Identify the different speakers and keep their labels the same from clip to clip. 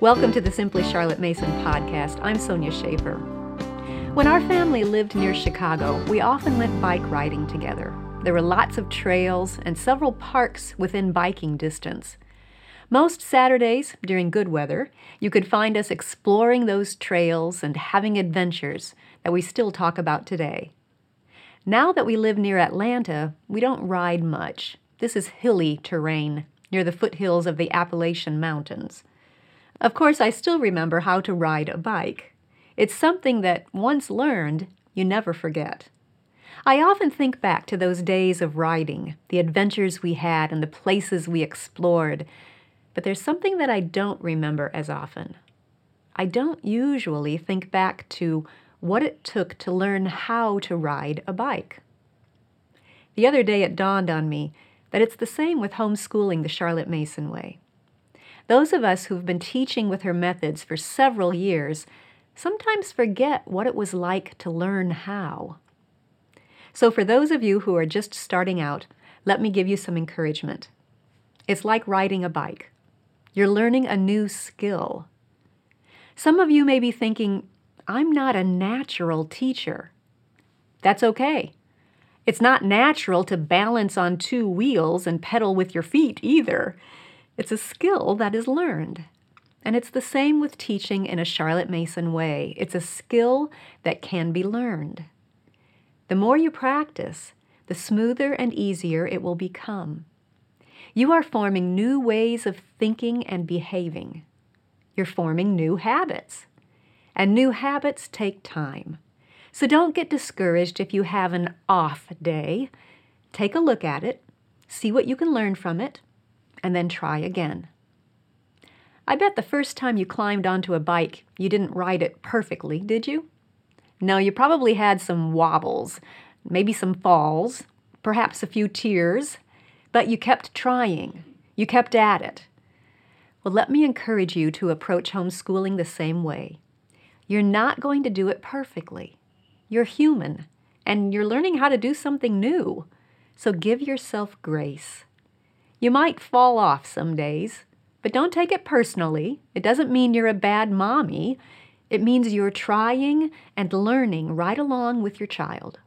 Speaker 1: Welcome to the Simply Charlotte Mason podcast. I'm Sonya Shafer. When our family lived near Chicago, we often went bike riding together. There were lots of trails and several parks within biking distance. Most Saturdays, during good weather, you could find us exploring those trails and having adventures that we still talk about today. Now that we live near Atlanta, we don't ride much. This is hilly terrain near the foothills of the Appalachian Mountains. Of course, I still remember how to ride a bike. It's something that, once learned, you never forget. I often think back to those days of riding, the adventures we had, and the places we explored, but there's something that I don't remember as often. I don't usually think back to what it took to learn how to ride a bike. The other day it dawned on me that it's the same with homeschooling the Charlotte Mason way. Those of us who've been teaching with her methods for several years sometimes forget what it was like to learn how. So, for those of you who are just starting out, let me give you some encouragement. It's like riding a bike. You're learning a new skill. Some of you may be thinking, I'm not a natural teacher. That's okay. It's not natural to balance on two wheels and pedal with your feet either. It's a skill that is learned. And it's the same with teaching in a Charlotte Mason way. It's a skill that can be learned. The more you practice, the smoother and easier it will become. You are forming new ways of thinking and behaving. You're forming new habits. And new habits take time. So don't get discouraged if you have an off day. Take a look at it, see what you can learn from it, and then try again. I bet the first time you climbed onto a bike, you didn't ride it perfectly, did you? No, you probably had some wobbles, maybe some falls, perhaps a few tears, but you kept trying. You kept at it. Well, let me encourage you to approach homeschooling the same way. You're not going to do it perfectly. You're human, and you're learning how to do something new. So give yourself grace. You might fall off some days, but don't take it personally. It doesn't mean you're a bad mommy. It means you're trying and learning right along with your child.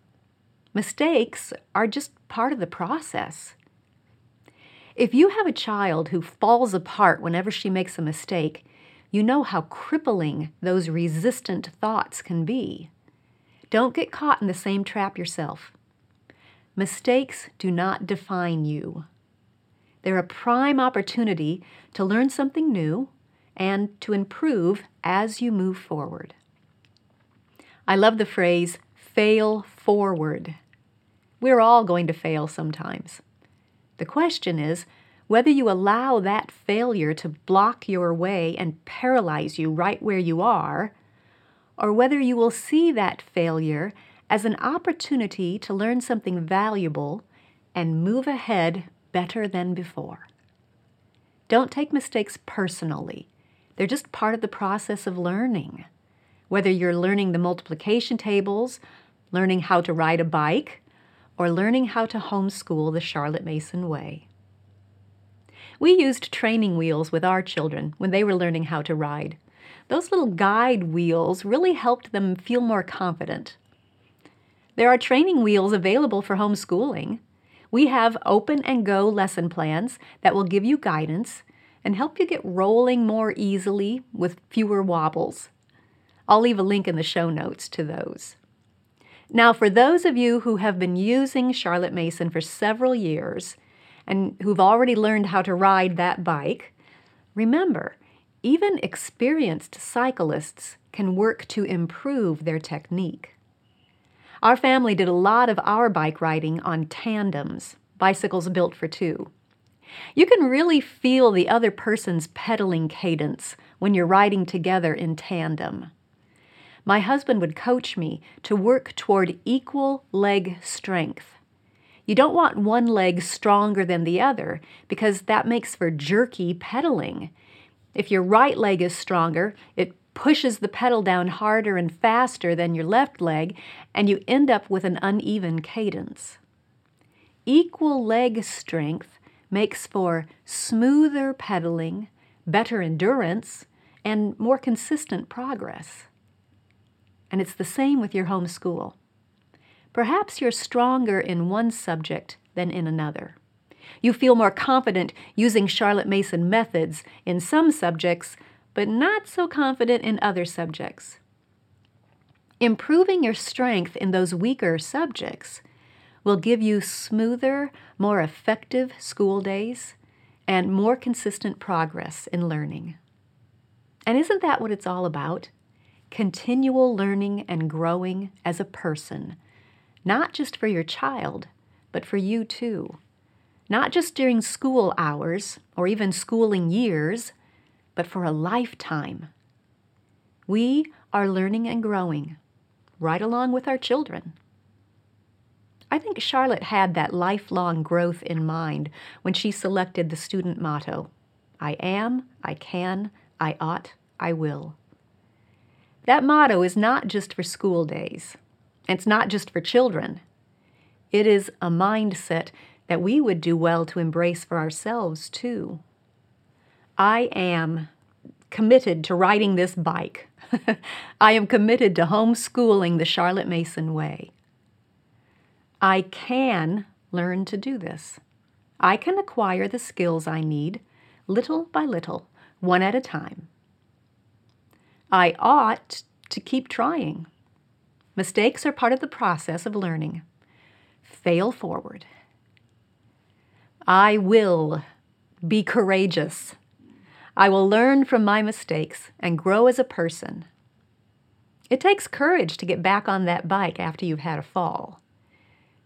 Speaker 1: Mistakes are just part of the process. If you have a child who falls apart whenever she makes a mistake, you know how crippling those resistant thoughts can be. Don't get caught in the same trap yourself. Mistakes do not define you. They're a prime opportunity to learn something new and to improve as you move forward. I love the phrase fail forward. We're all going to fail sometimes. The question is whether you allow that failure to block your way and paralyze you right where you are, or whether you will see that failure as an opportunity to learn something valuable and move ahead better than before. Don't take mistakes personally. They're just part of the process of learning. Whether you're learning the multiplication tables, learning how to ride a bike, or learning how to homeschool the Charlotte Mason way. We used training wheels with our children when they were learning how to ride. Those little guide wheels really helped them feel more confident. There are training wheels available for homeschooling. We have open and go lesson plans that will give you guidance and help you get rolling more easily with fewer wobbles. I'll leave a link in the show notes to those. Now, for those of you who have been using Charlotte Mason for several years and who've already learned how to ride that bike, remember, even experienced cyclists can work to improve their technique. Our family did a lot of our bike riding on tandems, bicycles built for two. You can really feel the other person's pedaling cadence when you're riding together in tandem. My husband would coach me to work toward equal leg strength. You don't want one leg stronger than the other because that makes for jerky pedaling. If your right leg is stronger, it pushes the pedal down harder and faster than your left leg, and you end up with an uneven cadence. Equal leg strength makes for smoother pedaling, better endurance, and more consistent progress. And it's the same with your home school. Perhaps you're stronger in one subject than in another. You feel more confident using Charlotte Mason methods in some subjects, but not so confident in other subjects. Improving your strength in those weaker subjects will give you smoother, more effective school days and more consistent progress in learning. And isn't that what it's all about? Continual learning and growing as a person, not just for your child, but for you too. Not just during school hours or even schooling years, but for a lifetime. We are learning and growing right along with our children. I think Charlotte had that lifelong growth in mind when she selected the student motto I am, I can, I ought, I will. That motto is not just for school days, it's not just for children. It is a mindset that we would do well to embrace for ourselves, too. I am committed to riding this bike. I am committed to homeschooling the Charlotte Mason way. I can learn to do this. I can acquire the skills I need little by little, one at a time. I ought to keep trying. Mistakes are part of the process of learning. Fail forward. I will be courageous. I will learn from my mistakes and grow as a person. It takes courage to get back on that bike after you've had a fall.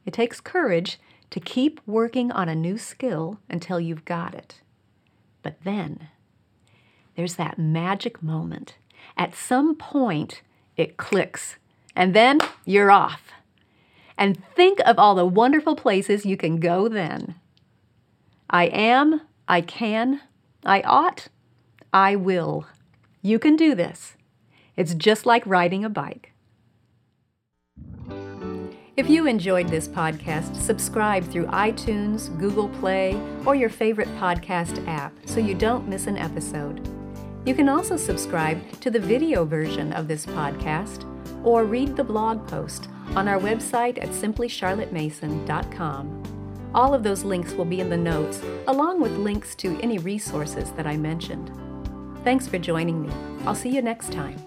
Speaker 1: It takes courage to keep working on a new skill until you've got it. But then, there's that magic moment. At some point, it clicks, and then you're off. And think of all the wonderful places you can go then. I am, I can, I ought, I will. You can do this. It's just like riding a bike. If you enjoyed this podcast, subscribe through iTunes, Google Play, or your favorite podcast app so you don't miss an episode. You can also subscribe to the video version of this podcast or read the blog post on our website at simplycharlottemason.com. All of those links will be in the notes, along with links to any resources that I mentioned. Thanks for joining me. I'll see you next time.